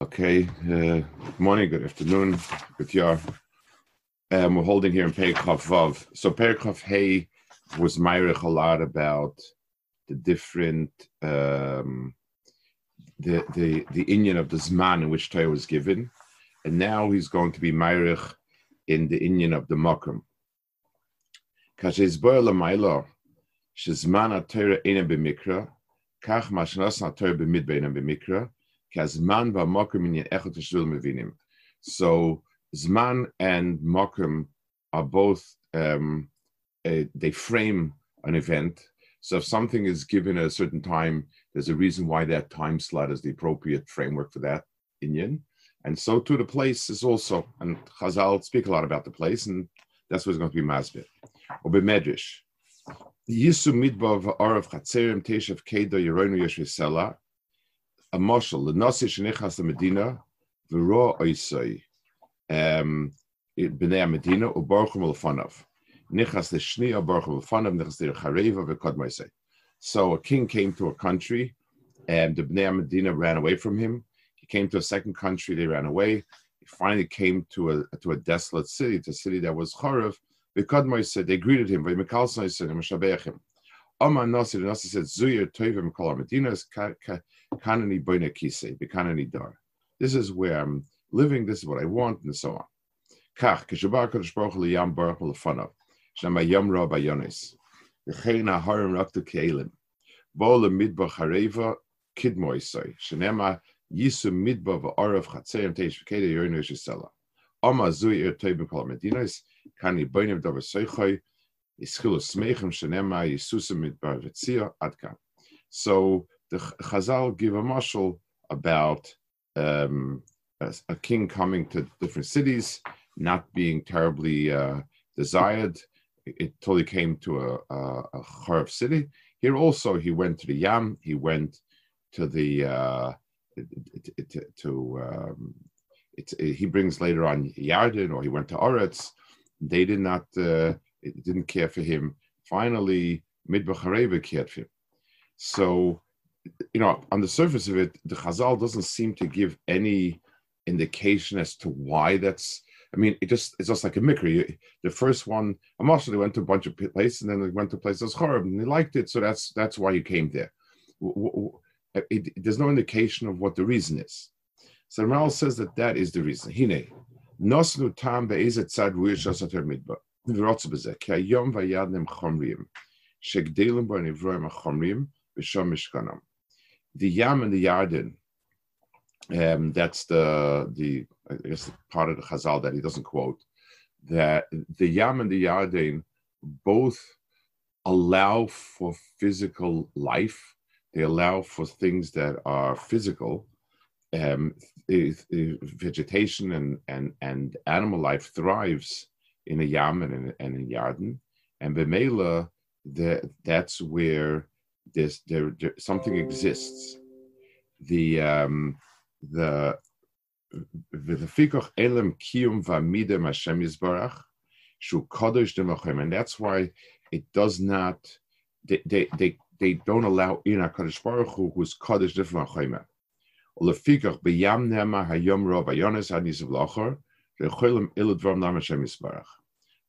Okay, uh, morning, good afternoon, good year. Um, we're holding here in Perikov Vav. So Perikov Hey was Myrich a lot about the different um, the the the Indian of the Zman in which Torah was given, and now he's going to be Myrich in the Indian of the Mokum. Kashez Boer Lamaila, Shizman HaTorah Eina B'Mikra, Kach Mashnas HaTorah B'Midba Eina B'Mikra, Kazman Echot Mevinim. So Zman and Mokum are both um, they frame an event. So if something is given at a certain time, there's a reason why that time slot is the appropriate framework for that Inyan. And so too the place is also, and Chazal speak a lot about the place, and that's what's going to be Masbit. Or B'Medrash. Yisu midbar v'arav chatzerim teshav kedo yeronu yeshvisela. A marshal, the nasi shenichas the Medina, v'ro oisoi um, b'nei Medina u'baruchim ulfanav. Nichas l'shni u'baruchim ulfanav, nichas l'chareva v'kod So a king came to a country, and the bnei Medina ran away from him. He came to a second country, they ran away. He finally came to a to a desolate city, to a city that was Chorev. V'kod said they greeted him. V'mikalsnoi said, "Mashabechim." Omar Nasi, the Nasi said, "Zuyir toivim kol Medina kanani boine kisei, dar." This is where I'm living, this is what I want, and so on. Kach, kodesh liyam baruch lefanav, haharim raktu ke'elim, bo shenema chatzeim teish. Oma zui er ir b'kol medinas, kani boinim soichoi, shenema yisusim. So the Chazal give a marshal about um, a, a, king coming to different cities, not being terribly uh, desired. It, totally came to a, a, a Kharv city. Here also, he went to the Yam. He went to the uh, to, to um, it, he brings later on Yarden, or he went to Oretz. They did not. Uh, didn't care for him. Finally, Midbachareva cared for him. So, you know, on the surface of it, the Chazal doesn't seem to give any indication as to why that's. I mean, it just it's just like a mikri. The first one, also they went to a bunch of places, and then they went to places horrible, and they liked it, so that's that's why you came there. It, it, there's no indication of what the reason is. So Ramal says that that is the reason. Hine nosnu tam be'ezet tzad ruyish midba v'rotz b'zeh ki hayom vayadnem chomriim shegdelim nivroim chomriim v'shom mishkanam. The Yam and the Yarden um, that's the the I guess the part of the Chazal that he doesn't quote. That the Yam and the Yarden both allow for physical life. They allow for things that are physical. Um, vegetation and, and, and animal life thrives in a Yam and in, and in Yarden. And Bemela, the, that's where there's, there, there, something exists. The um, the v'lefikach elam kiyum v'amidem Hashem Yisbarach shu kodesh demachem, and that's why it does not. They they they, they don't allow in Hakadosh Baruch Hu who's kodesh demachem. Ulefikach b'yam nema hayom ro bayones hanisav lachor lecholim iludvam nam Hashem Yisbarach.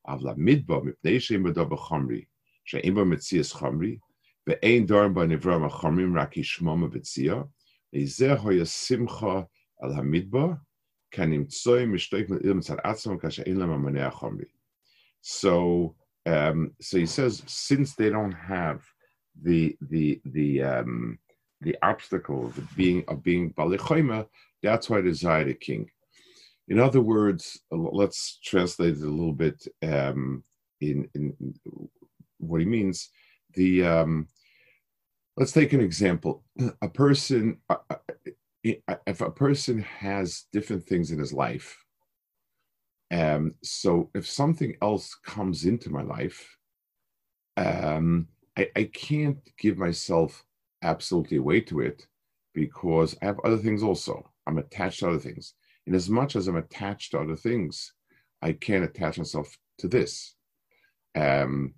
Avla midba mipnei shem bedo b'chomri she'im bo metzias chomri ve'ein dorm ba nivram achomrim rak yishmom b'tziyah so um, so he says since they don't have the the the um, the obstacle of being of being balichoima, that's why they desire a king. In other words, let's translate it a little bit um, in, in what he means. The um, let's take an example. A person, if a person has different things in his life, Um, so if something else comes into my life, um, I, I can't give myself absolutely away to it because I have other things also. I'm attached to other things. And as much as I'm attached to other things, I can't attach myself to this. Um,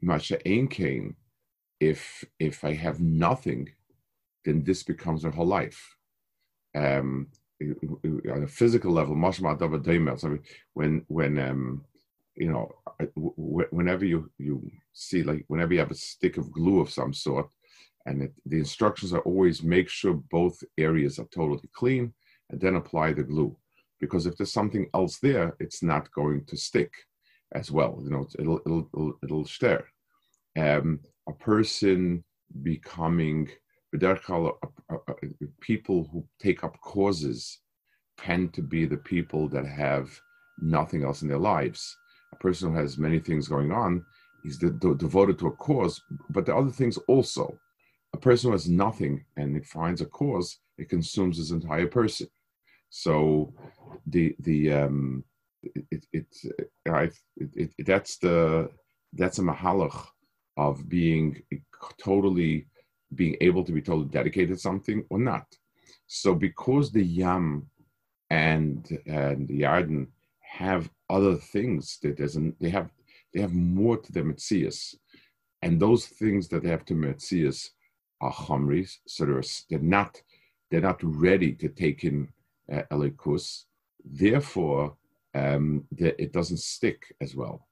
Masha Ain if if I have nothing, then this becomes my whole life. Um, on a physical level, when when um, you know, whenever you you see like whenever you have a stick of glue of some sort, and it, the instructions are always make sure both areas are totally clean, and then apply the glue, because if there's something else there, it's not going to stick as well. You know, it'll it'll it'll, it'll stare. Um, a person becoming people who take up causes tend to be the people that have nothing else in their lives. A person who has many things going on, he's de- de- devoted to a cause, but the other things also. A person who has nothing and he finds a cause, it consumes his entire person. So the the um, it, it, it, it, it that's the that's a mahalach of being totally being able to be totally dedicated to something or not. So because the Yam and and the Yarden have other things that an, they have they have more to them Metzias. And those things that they have to Metzias are Chamris, so they're, they're not they're not ready to take in uh, Elikus. Therefore, um, the, it doesn't stick as well.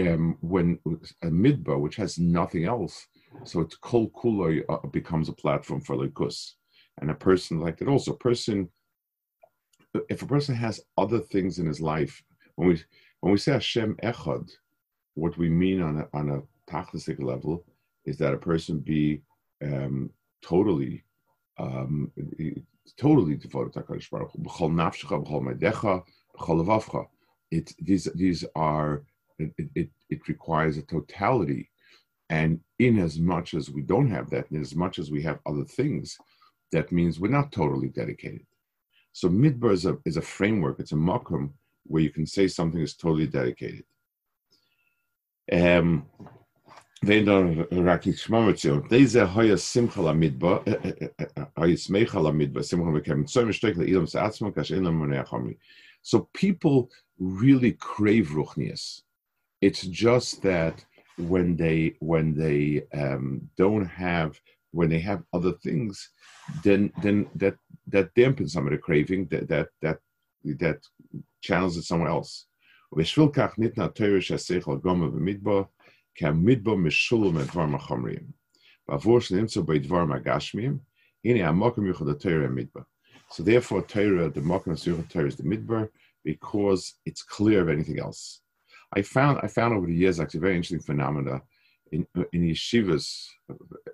Um, when a midbar, which has nothing else, so it's kol kuloi uh, becomes a platform for likus, and a person like that also. Person, if a person has other things in his life, when we when we say Hashem Echad, what we mean on a, on a tachlistic level is that a person be um, totally um, totally devoted to Hakadosh Baruch Hu. It these these are it, it, it requires a totality and in as much as we don't have that, in as much as we have other things, that means we're not totally dedicated. So midbar is a, is a framework, it's a makom where you can say something is totally dedicated. Um, so eh, eh, eh, kash in chami so people really crave ruchnias it's just that when they when they um, don't have when they have other things, then then that that dampens some of the craving that that that that channels it somewhere else. So therefore, Torah, the Makam Torah is the midbar because it's clear of anything else. I found I found over the years actually very interesting phenomena in in yeshivas.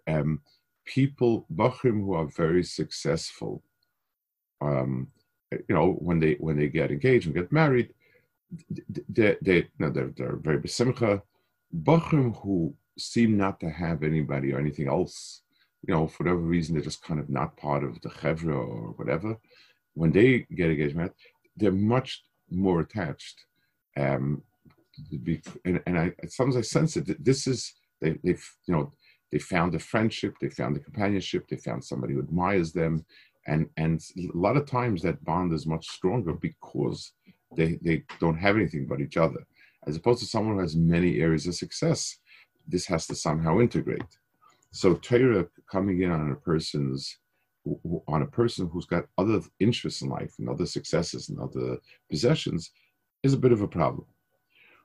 Um, people bachrim who are very successful, um, you know, when they when they get engaged and get married, they they they're, they're very besimcha. Bachrim who seem not to have anybody or anything else, you know, for whatever reason, they're just kind of not part of the chevra or whatever. When they get engaged, they're much more attached. Um, and, and I sometimes I sense it. This is they, they've you know they found a friendship, they found a companionship, they found somebody who admires them, and and a lot of times that bond is much stronger because they they don't have anything but each other, as opposed to someone who has many areas of success. This has to somehow integrate. So Torah coming in on a person's on a person who's got other interests in life and other successes and other possessions is a bit of a problem.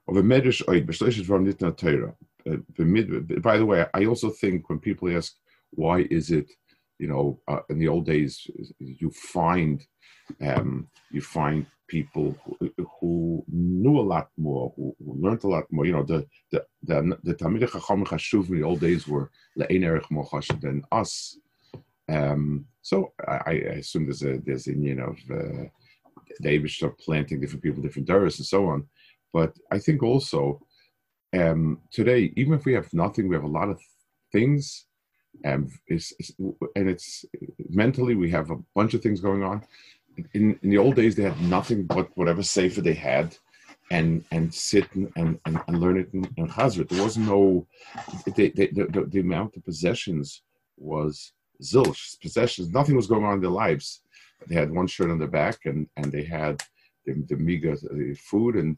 Of a medrash oid, Torah. Uh, by the way, I also think when people ask why is it, you know, uh, in the old days you find um, you find people who, who, knew a lot more, who, who, learned a lot more. You know, the the the, the Talmidei Chacham Chashuv in the old days were le'ein erich more than us. Um, so I, I, assume there's a there's a you know uh, start planting different people, different doors, and so on. But I think also um, today, even if we have nothing, we have a lot of things. Um, it's, it's, and it's mentally, we have a bunch of things going on. In, in the old days, they had nothing but whatever safer they had. and and sit and, and, and learn it in, in. There was no, the, the, amount of possessions was zilch. Possessions, nothing was going on in their lives. They had one shirt on their back and, and they had the, the the food, and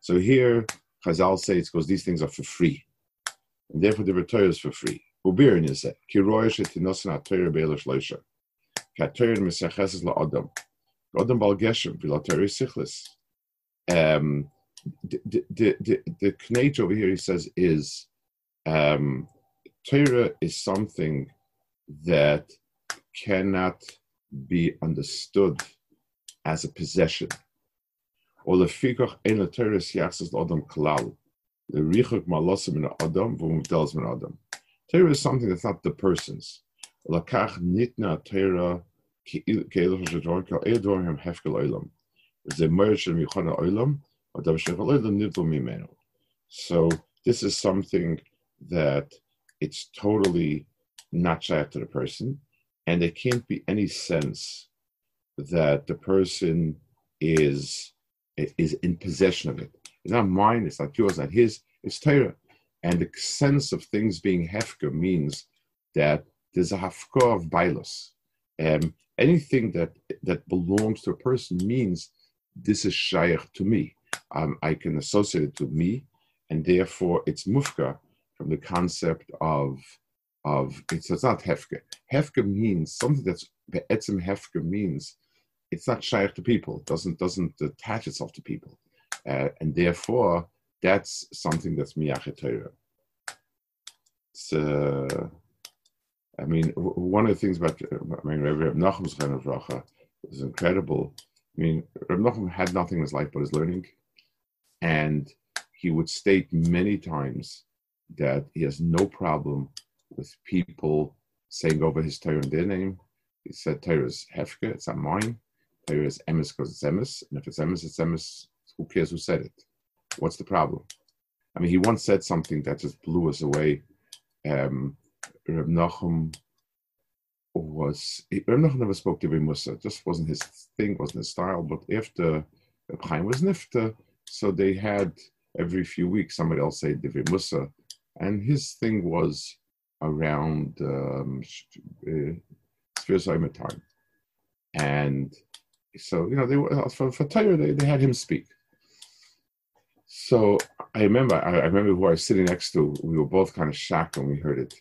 So here, Chazal says, because these things are for free. And therefore the Torah is for free. Ubirin is it, ki roya shetinosan ha-Torah. Ki ha-Torah mesecheses la-Adam. Adam bal geshem, v'la Torah sichlis. Um, the, the, the, the over here, he says, is um, Torah is something that cannot be understood as a possession. Or the fikach ein la Torah siyachsas l'adam kalal. The richuk malosim in adam v'umvdels min adam. Torah is something that's not the person's. Lakach nitna Torah ke'elach shador ka'edor hem hefkel oilam. There's a merge in Michana oilam, so this is something that it's totally not shaykh to the person, and there can't be any sense that the person is is in possession of it. It's not mine, it's not yours, not his, it's Torah. And the sense of things being hefka means that there's a hafka of bailus. Um, anything that that belongs to a person means this is shaykh to me um, I can associate it to me, and therefore it's mufka from the concept of of it's, it's not hefke. Hefke means something that's the etzim hefke means it's not shaykh to people. It doesn't doesn't attach itself to people, uh, and therefore that's something that's miyachet Torah. Uh, I mean, one of the things about I mean, Rabbi Nachum's kind of racha is incredible. I mean, Rabbi Nachum had nothing in his life but his learning. And he would state many times that he has no problem with people saying over his Torah in their name. He said Torah is Hefke, it's not mine. Torah is Emes because it's Emes. And if it's Emes, it's Emes. Who cares who said it? What's the problem? I mean, he once said something that just blew us away. Um, Reb Nachum was, Reb Nachum never spoke to Mussar. It just wasn't his thing, wasn't his style. But after Reb Chaim was Nifta, so they had every few weeks somebody else say Divrei Mussar, and his thing was around um, uh, time, and so you know they were for, for Torah they, they had him speak. So I remember I, I, remember who I was sitting next to. We were both kind of shocked when we heard it.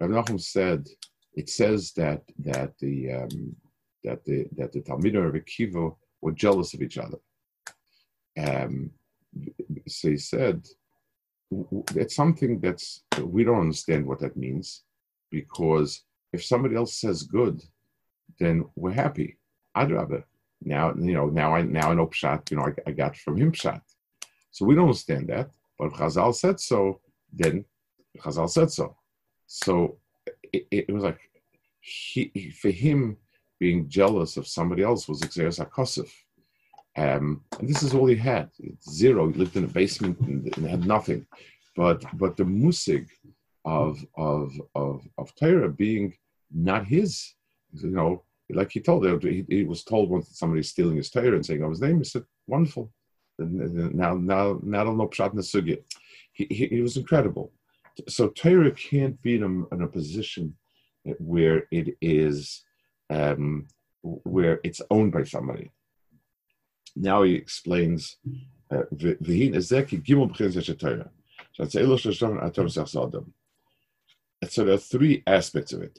Rav Nachum said it says that that the um, that the that the Talmidim of Akiva were jealous of each other. Um, so he said, it's something that's, we don't understand what that means because if somebody else says good, then we're happy. Rather. Now, you know, now I now I know pshat, you know, I, I got from him pshat. So we don't understand that. But if Chazal said so, then Chazal said so. So it, it was like he, for him being jealous of somebody else was Xeris HaKosef. Um, and this is all he had. It's zero. He lived in a basement and, and had nothing. But but the musig of of of of Torah being not his, you know, like he told, he, he was told once somebody's stealing his Torah and saying, "I his name. He uh, said, "Wonderful." Now, now, now, no pshat know Pshat he, he was incredible. So Torah can't be in a, in a position where it is um, where it's owned by somebody. Now he explains uh, V'hin. So there are three aspects of it.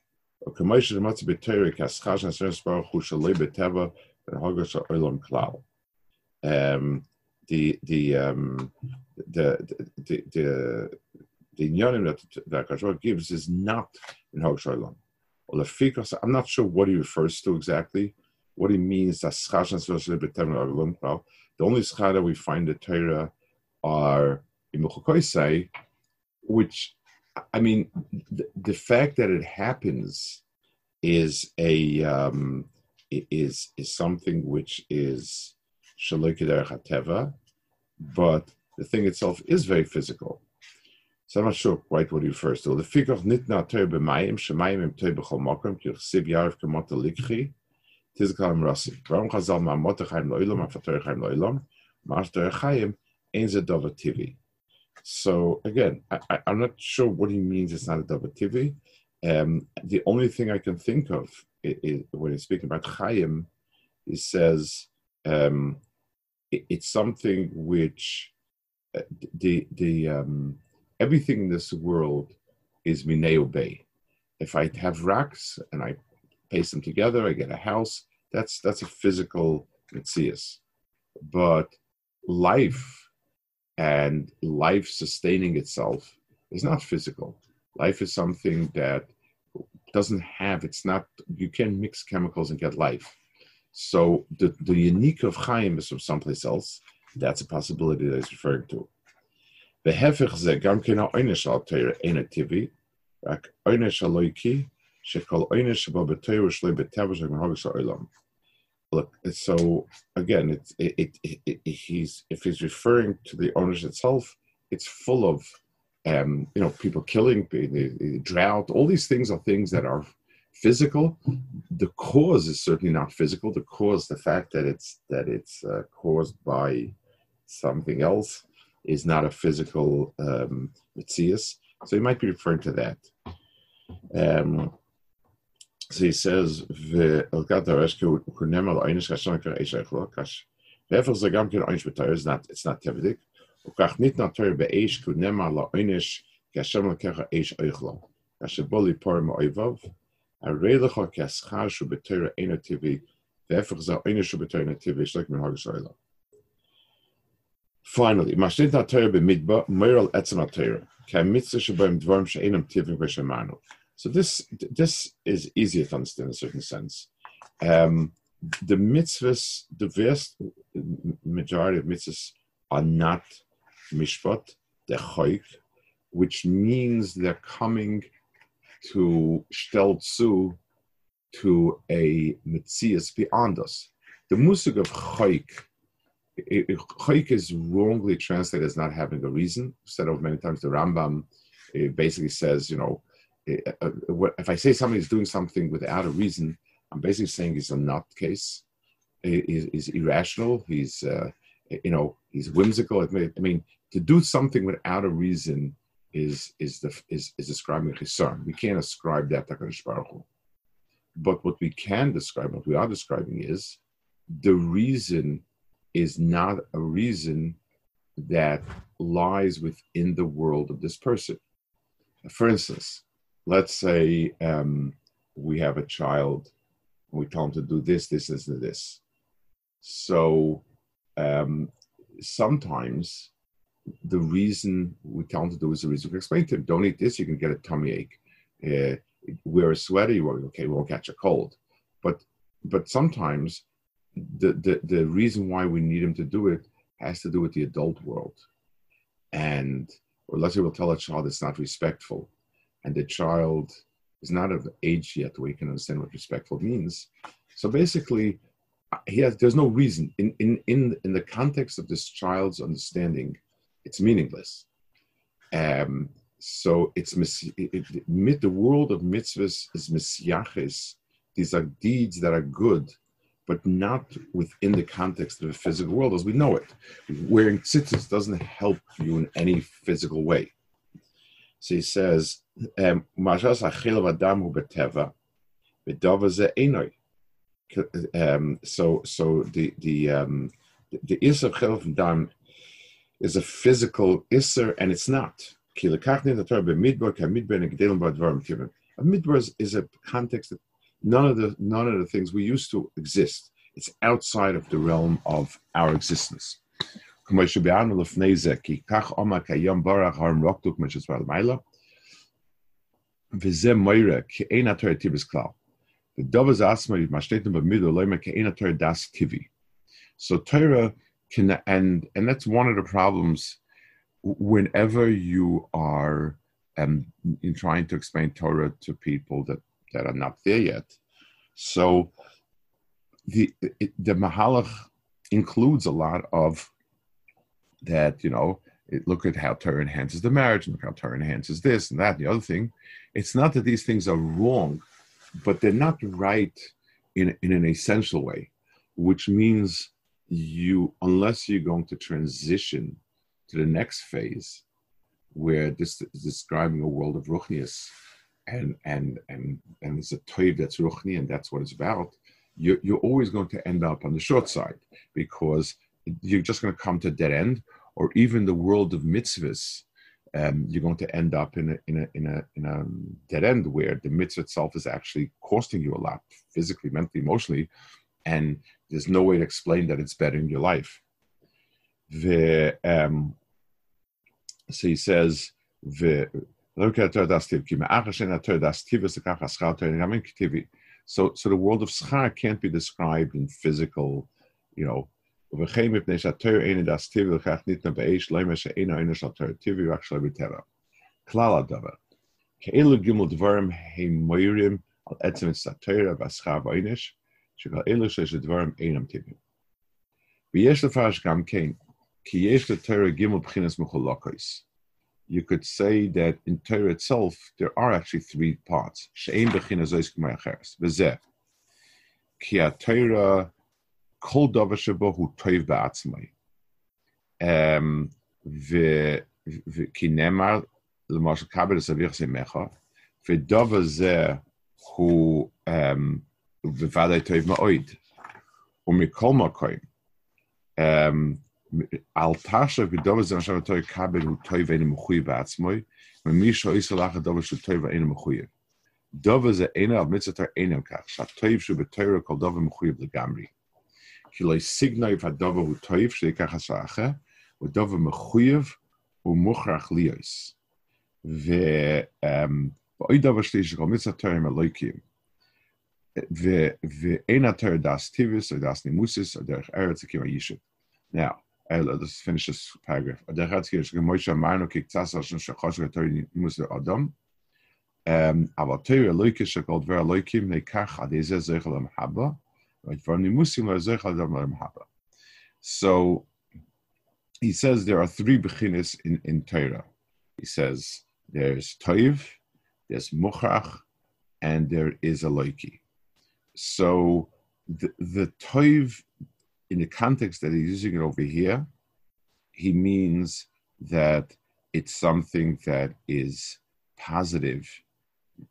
Um, the the um, the the the the inyanim that that Kashbar gives is not in Hog Shalom. I'm not sure what he refers to exactly, what he means. that The only schar that we find the Torah are imuchukoisei, which I mean, the, the, fact that it happens is a um, is is something which is hateva, but the thing itself is very physical. So I'm not sure quite what he refers to. The figure nitna ter b'mayim shemayim im ter b'chol mokom ki chsiv yarv kemota likchi tizkalim rasi. Varam chazal ma'amot chaim lo'ilam afater chaim lo'ilam ma'ash chaim ein ze dover tivi. So again, I, am not sure what he means. It's not a David Um, the only thing I can think of is, is, when he's speaking about Chaim, he says um, it, it's something which uh, the the um, everything in this world is mineo bay. If I have racks and I paste them together, I get a house. That's that's a physical mitzias. But life and life sustaining itself is not physical. Life is something that doesn't have, it's not, you can mix chemicals and get life. So the, the unique of Chaim is from someplace else. That's a possibility that he's referring to. The hefech ze gam kena oynish al teir rak oynish oynish olam look so again it's it, it, it, he's if he's referring to the owners itself it's full of um, you know people killing the, the, drought all these things are things that are physical. The cause is certainly not physical. The cause the fact that it's that it's uh, caused by something else is not a physical um, so he might be referring to that. Um, so he says, "Ve'elkat hareshke u'kunem al einish kashan kar eishach lo kash." Therefore, ze gam ken einish b'toyer is not it's not tevedik. Ukach nit not toyer be'eish kunem al einish kashan kar eish eichlo. Kashe boli por ma'oivav. Areilecha kaschar shu b'toyer eino tivi. Therefore, ze einish shu b'toyer eino tivi shlek min hagashoyla. Finally, mashnit not toyer b'midba moiral etzem atayra. Ka mitzvah shebim dvarim she'enam tivim v'shemanu. So this this is easier to understand in a certain sense. Um, the mitzvahs, the vast majority of mitzvahs are not mishpat, they're choik, which means they're coming to stelzu to a mitzias beyond us. The musik of choik, choik is wrongly translated as not having a reason. Said of many times, the Rambam basically says, you know, if I say somebody is doing something without a reason, I'm basically saying he's a nutcase. He's, irrational. He's, uh, you know, he's whimsical. I mean, to do something without a reason is is the is, is describing chisar. We can't ascribe that to Baruch But what we can describe, what we are describing, is the reason is not a reason that lies within the world of this person. For instance, let's say um, we have a child and we tell him to do this, this, this, and this. So um, sometimes the reason we tell him to do is the reason we explain to him. Don't eat this, you can get a tummy ache. Uh, wear a sweater, you won't, okay, won't catch a cold. But but sometimes the, the, the reason why we need him to do it has to do with the adult world. And or let's say we'll tell a child it's not respectful and the child is not of age yet where he can understand what respectful means. So basically, he has there's no reason in in in in the context of this child's understanding, it's meaningless. Um, so it's it, it, the world of mitzvahs is misyachis. These are deeds that are good, but not within the context of the physical world as we know it. Wearing tzitzis doesn't help you in any physical way. So he says, um, Majas achil v'adam ze enoi. Um, so, so the the um, the is of chil v'adam is a physical iser, and it's not. Negdelim tivim. A midbar is, a context that none of the none of the things we used to exist. It's outside of the realm of our existence. Kach barach v'zeh tibis klal. The dovas asma b'midu loyma das tivi. So Torah can and and that's one of the problems. Whenever you are um, in trying to explain Torah to people that that are not there yet, so the it, the Mahalach includes a lot of that you know it, look at how Torah enhances the marriage, and look how Torah enhances this and that and the other thing. It's not that these things are wrong, but they're not right in, in an essential way, which means you, unless you're going to transition to the next phase, where this is describing a world of ruchnius, and and and and it's a toiv that's ruchni, and that's what it's about. You're, you're always going to end up on the short side because you're just going to come to a dead end, or even the world of mitzvahs, um, you're going to end up in a, in a, in a, in a dead end where the mitzvah itself is actually costing you a lot, physically, mentally, emotionally, and there's no way to explain that it's better in your life. The, um, so he says, the, so, so the world of schar can't be described in physical, you know, ובכן מפני שהתור אין דס טבעי לכך ניתנה באש, לא מה שאינו אינו של תור טבעי, רק שלא בטבע. כלל הדבר. כאלו גימל דברים הם מוירים על עצם התורה והשכר בעונש, שכל אלו שיש דברים אינם טבעיים. ויש לפרש גם כן, כי יש לתורה גימל בחינס מחולוקויס. You could say that in Torah itself, there are actually three parts. שאין בחינס זויס כמו אחרס. וזה, כי התורה כל דבר שבו הוא טוב בעצמי. וכי נאמר, למשל, כבד הסביך שמך, ודבר זה הוא בוודאי טוב מאוד. ומכל מקום, אל תחשב בדבר זה עכשיו אותו כבד הוא טוב ואינו מחויב בעצמי, ומי שעושה לך דבר שהוא טוב ואינו מחויב. דובר זה אינו על מצוות אינו כך, שהטוב שהוא בתורה כל דובר מחויב לגמרי. כי לא סיגנאי והדובר הוא טוב, שיקח השעכה, ודובר מחויב ומוכרח ליוס. ועוד דבר שלי שכל מצווה תורה הם אלוהיקים. ואין התורה דס טיביס או דס נימוסיס או דרך ארץ כמו ישות. Now, let's finish this paragraph. הדרך ארץ כאילו שכמו שאמרנו כי קצת של שחוש ותורה נימוס לאדם, אבל תורה אלוהיקה שכל דבר אלוהיקים ניקח עד איזה זכר למחבה, so he says there are three bechinis in, in Torah. He says there's toiv, there's muchach, and there is a loiki. So the, the toiv, in the context that he's using it over here, he means that it's something that is positive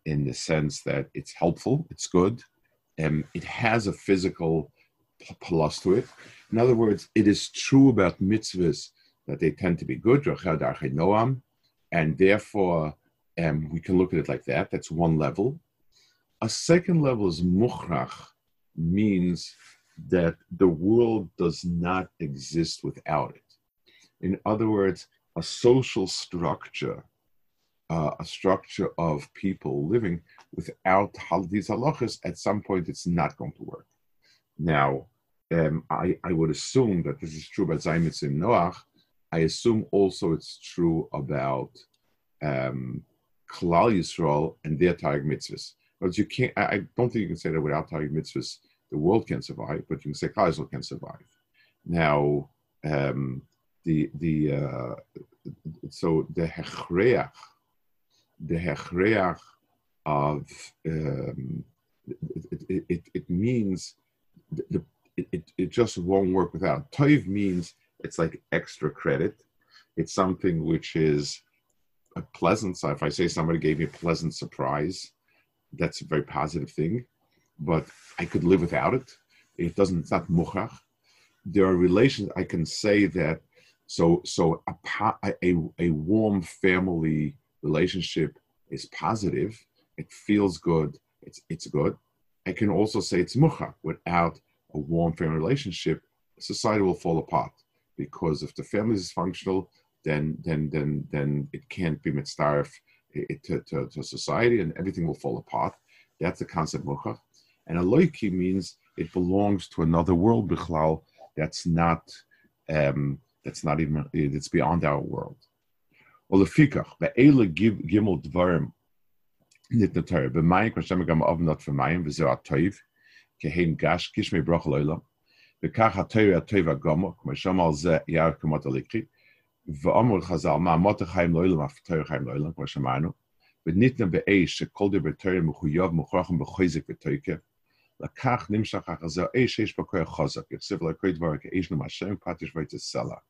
in the sense that it's helpful, it's good, um, it has a physical plus to it. In other words, it is true about mitzvahs that they tend to be good, and therefore um, we can look at it like that. That's one level. A second level is mukhrach, means that the world does not exist without it. In other words, a social structure uh, a structure of people living without these halachas, at some point it's not going to work. Now, um, I, I, would assume that this is true about Zaymitz and Noach. I assume also it's true about um, Klal Yisrael and their Taryag mitzvahs. But you can't. I, I, don't think you can say that without Taryag mitzvahs, the world can survive. But you can say Klal Yisrael can survive. Now, um, the the uh, so the hechreach the hechreach of um, it, it, it, it, means the, it, it just won't work without. Toiv means it's like extra credit. It's something which is a pleasant. So if I say somebody gave me a pleasant surprise, that's a very positive thing. But I could live without it. It doesn't. It's not muchach. There are relations. I can say that So, so a, a, a warm family relationship is positive. It feels good. It's, it's good. I can also say it's mucha. Without a warm family relationship, society will fall apart because if the family is dysfunctional, then then then then it can't be mitzaref to, to, to society and everything will fall apart. That's the concept mucha. And a loiki means it belongs to another world, bichlal, that's not um, that's not even it's beyond our world. Olefikach, be'ele gimel dvarim nit na Torah, b'mayim kashem gam avnot v'mayim v'zeh atoiv, kehein gash kishmei brach loilam, וכך התויר הטוב הגומו, כמו שאמר זה יער כמות הליקרי, ואומר חז"ל, מה מות החיים לא ילם, אף תויר החיים לא ילם, כמו שאמרנו, וניתנה באש שכל דבר תויר מחויב מוכרחם בחוזק ותויקה, לקח נמשך אחר זה אש שיש בו כוח חוזק, יחשב לכל דבר כאש למשם, פטיש ויתסלע. ודם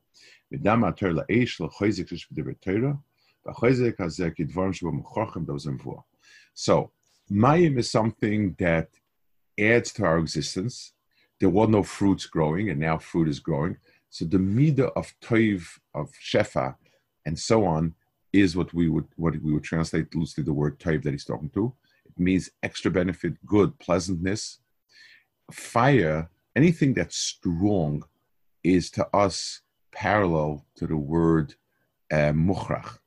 so, mayim is something that adds to our existence. There were no fruits growing, and now fruit is growing. So the midah of toiv, of shefa, and so on, is what we would what we would translate loosely the word toiv that he's talking to. It means extra benefit, good, pleasantness. Fire, anything that's strong, is to us parallel to the word uh, mukhrach.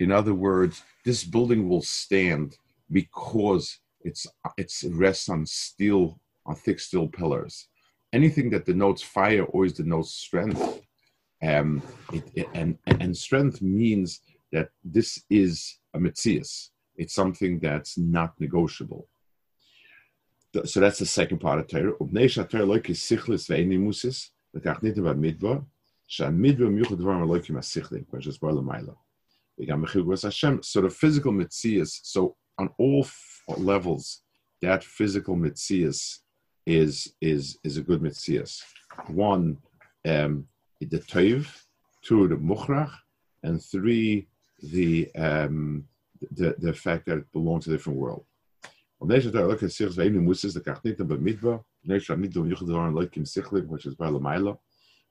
In other words, this building will stand because it's it's rests on steel on thick steel pillars anything that denotes fire always denotes strength. Um, it, it, and, and strength means that this is a mitzias. It's something that's not negotiable. So that's the second part of Torah. So the physical mitzias, so on all levels, that physical mitzias is is is a good mitzias. One, um, the toiv, two, the muchrach, and three, the um, the the fact that it belongs to a different world. Which is la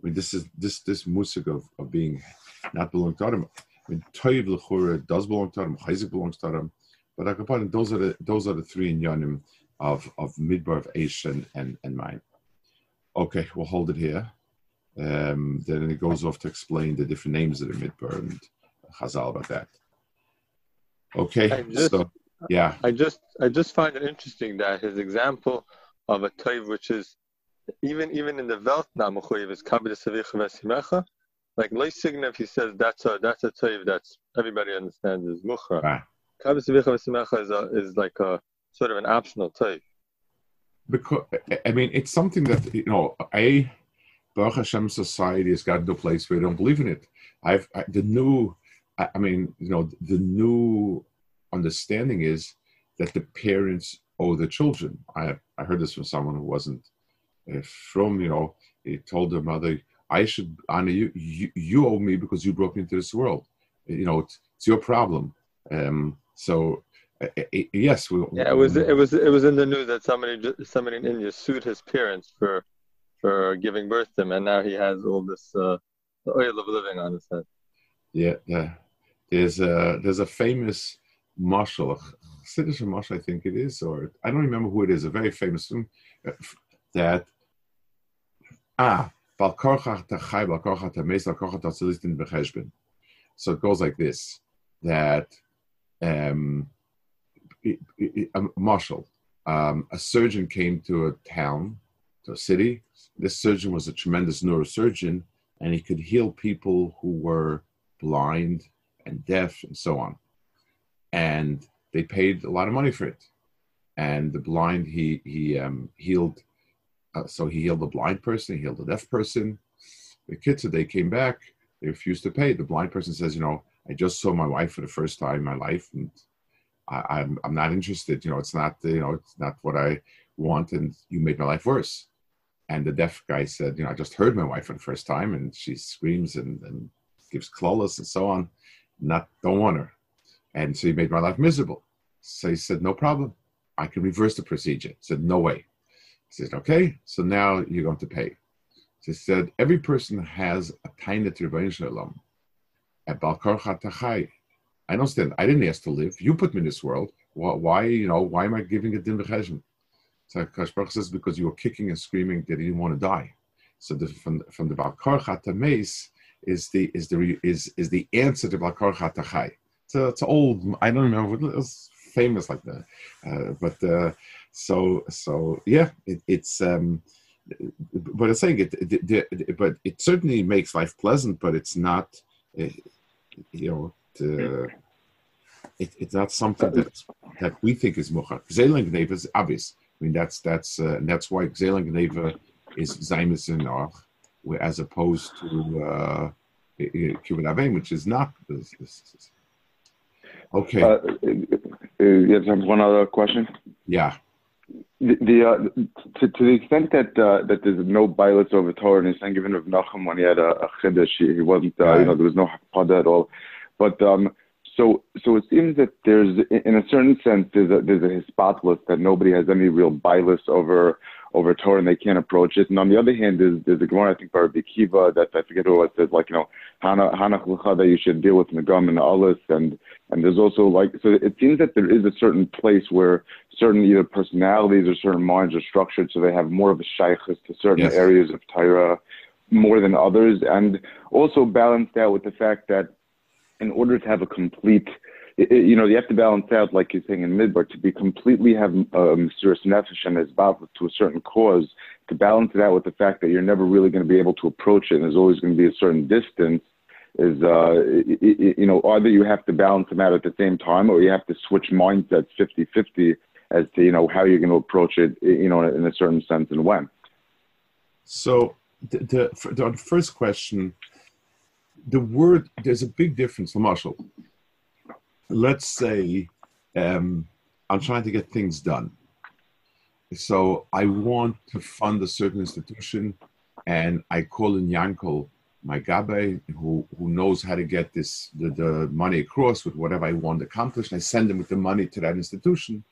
I mean, this is this this musik of, of being not belong to Adam. I mean, Toiv Lechura does belong to Adam. Chayzik belongs to Adam. But I can those are the those are the three in Yonim of of Midbar of Aish and and, and mine. Okay, we'll hold it here. Um, then it goes off to explain the different names of the Midbar and Chazal about that. Okay, just, so yeah. I just I just find it interesting that his example of a toiv which is even even in the Welt Namuchoyev is Kabbalah like Leisignev he says that's a that's a toiv that's everybody understands is Muchra. Ah. Kabbalah is a, is like a sort of an optional toiv because I mean it's something that you know a Baruch Hashem society has gotten to a place where they don't believe in it. I've I, the new, I, I, mean you know the new understanding is that the parents owe the children. I I heard this from someone who wasn't from you know he told her mother I should honor you. you you owe me because you brought me into this world. You know it's, it's your problem. Um, so yes, we, yeah, it was it was it was in the news that somebody somebody in India sued his parents for for giving birth to him, and now he has all this uh, oil of living on his head. Yeah, yeah. There's a there's a famous marshal, Yiddish marshal, I think it is, or I don't remember who it is. A very famous one uh, that ah. So it goes like this: that um, a marshal, um, a surgeon came to a town, to a city. This surgeon was a tremendous neurosurgeon, and he could heal people who were blind and deaf and so on. And they paid a lot of money for it. And the blind, he he um, healed. Uh, so he healed the blind person. He healed the deaf person. The kids, they came back. They refused to pay. The blind person says, "You know, I just saw my wife for the first time in my life, and I, I'm I'm not interested. You know, it's not you know it's not what I want, and you made my life worse. And the deaf guy said, you know, I just heard my wife for the first time, and she screams and, and gives clawless and so on. Not don't want her, and so he made my life miserable. So he said, no problem, I can reverse the procedure. I said, no way. Said, okay, so now you're going to pay. So he said, every person has a tiny Ribono Shel Olam, a Balkar Chatachai. I understand. I didn't ask to live. You put me in this world. Why, you know, why am I giving a din v'cheshbon? So Kashbrach says because you were kicking and screaming that you didn't want to die. So the, from from the Balkar Chatameis is the is the is is the answer to Balkar Chatachai. So it's old. I don't remember. It was famous like that. Uh, but uh, so so yeah, it, it's. Um, but I'm saying it, but it certainly makes life pleasant. But it's not, uh, you know, it, it's not something that that we think is muchar. Zeeling is obvious. I mean, that's that's uh, that's why Gzelengneva is Zaimis in as opposed to uh, Kibbutz which is not. Okay. Uh, you have one other question? Yeah. The, the uh, to, to the extent that uh, that there's no bias over Torah, and he's saying given of Nachum when he had a, a chiddush, he, he wasn't, uh, right. you know, there was no pada at all. But um, so, so it seems that there's, in a certain sense, there's a, there's a hispatlus that nobody has any real bias over over Torah and they can't approach it. And on the other hand, there's, there's a Gemara, I think, by Rabbi Kiva, that I forget who it says, like, you know, Hana, Hana that you should deal with Nagam and Alis. And, and there's also, like, so it seems that there is a certain place where certain either personalities or certain minds are structured so they have more of a shaykhs to certain yes. areas of Torah more than others. And also balanced out with the fact that in order to have a complete, you know, you have to balance out, like you're saying in Midbar, to be completely have um, serious nefesh and to a certain cause, to balance it out with the fact that you're never really going to be able to approach it and there's always going to be a certain distance is, uh, you know, either you have to balance them out at the same time or you have to switch mindsets 50-50 as to, you know, how you're going to approach it, you know, in a certain sense and when. So the, the, the first question, the word there's a big difference. Marshall, let's say um, I'm trying to get things done. So I want to fund a certain institution, and I call in Yankel, my gabe, who who knows how to get this the, the money across with whatever I want accomplished. I send him with the money to that institution.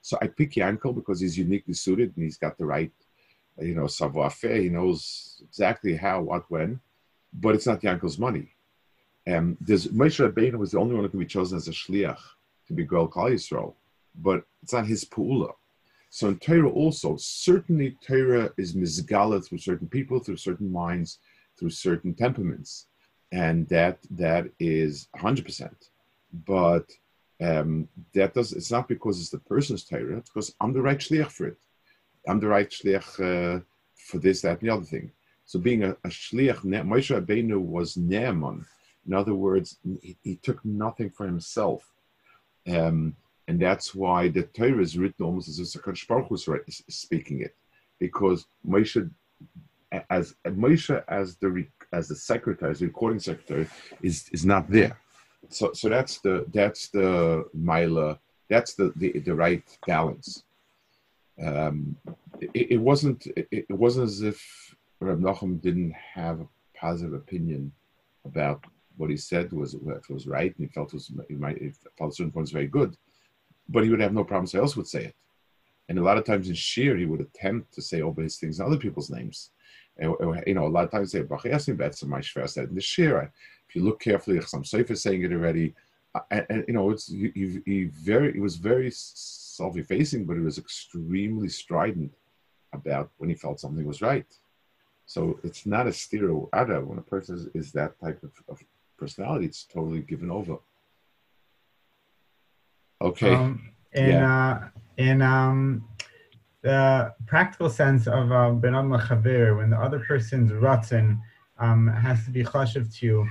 So I pick Yankel because he's uniquely suited and he's got the right, you know, savoir faire. He knows exactly how, what, when but it's not Yankel's money. Um, there's Moshe Rabbeinu was the only one who could be chosen as a shliach to be Goel Klal Yisrael, but it's not his pula. So in Torah also, certainly Torah is mizgala through certain people, through certain minds, through certain temperaments, and that that is 100%. But um, that does it's not because it's the person's Torah, it's because I'm the right shliach for it. I'm the right shliach uh, for this, that, and the other thing. So being a, a shliach, Moshe Rabbeinu was ne'eman. In other words, he, he took nothing for himself. Um, and that's why the Torah is written almost as if Sakadosh Baruch was speaking it, because Moshe, as Moshe as the as the secretary, as the recording secretary, is is not there. So so that's the that's the mila, that's the the, the right balance. Um, it, it wasn't it, it wasn't as if Reb Nachum didn't have a positive opinion about what he said was was right, and he felt it was he might he felt certain points very good, but he would have no problem say else would say it. And a lot of times in Shir, he would attempt to say over his things in other people's names. And, you know, a lot of times say Bachayasim Betzim my Shver said in the Shir. If you look carefully, some Sefer is saying it already, and, and, you know, it's he, he, he very he was very self-effacing, but he was extremely strident about when he felt something was right. So it's not a stereo ada. When a person is, is that type of, of, personality, it's totally given over. Okay. Um, in yeah. uh, in um, the practical sense of uh, benam uh, when the other person's rutzin um, has to be chashiv to you,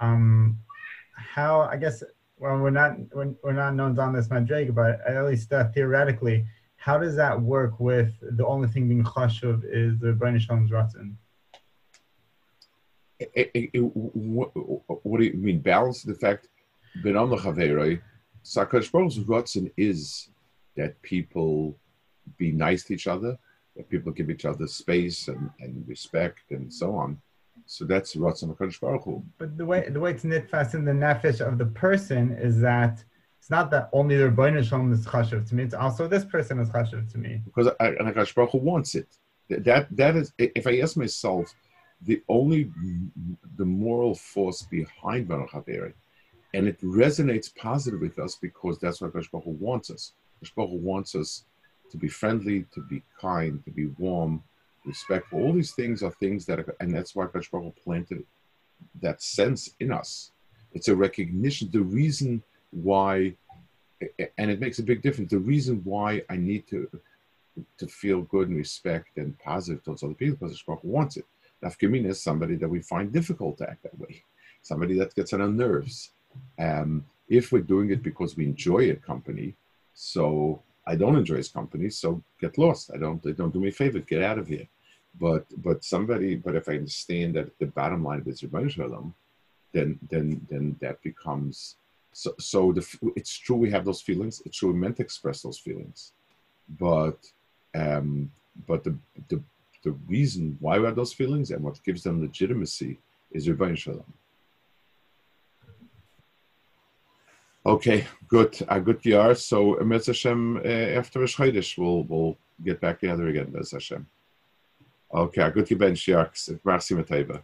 um, how I guess well we're not we're, we're not known on this madrig, but at least uh, theoretically, how does that work with the only thing being chashuv is the Ribono Shel Olam's ratzon? What, what do you mean? Balance the fact Benom Chaveroi, Sakadosh Baruch's Ratzon is that people be nice to each other, that people give each other space and, and respect and so on. So that's Ratzon HaKadosh Baruch Hu. But the way the way it's nitfas in the nefesh of the person is that it's not that only the Ribono Shel Olam is chashuv to me; it's also this person is chashuv to me. Because I, and HaKadosh Baruch Hu wants it. That that is. If I ask myself, the only the moral force behind Baruch Haveri, and it resonates positive with us because that's what Baruch Hu wants us. Baruch Hu wants us to be friendly, to be kind, to be warm, respectful. All these things are things that, are, and that's why Baruch planted that sense in us. It's a recognition. The reason why, and it makes a big difference. The reason why I need to to feel good and respect and positive towards other people because Baruch wants it. Nafkamina is somebody that we find difficult to act that way, somebody that gets on our nerves. Um, if we're doing it because we enjoy a company, so I don't enjoy his company, so get lost. I don't. Don't do me a favor. Get out of here. But but somebody. But if I understand that the bottom line is Shalom, then then then that becomes so. So the, it's true we have those feelings. It's true we meant to express those feelings, but um, but the the the reason why we have those feelings and what gives them legitimacy is Ribono Shel Olam. Okay, good. A good year. So, Bez Hashem, uh, after Rosh Chodesh, we'll, we'll get back together again, Bez Hashem. Okay, a good Ben Shiaks. Merci, Mataiba.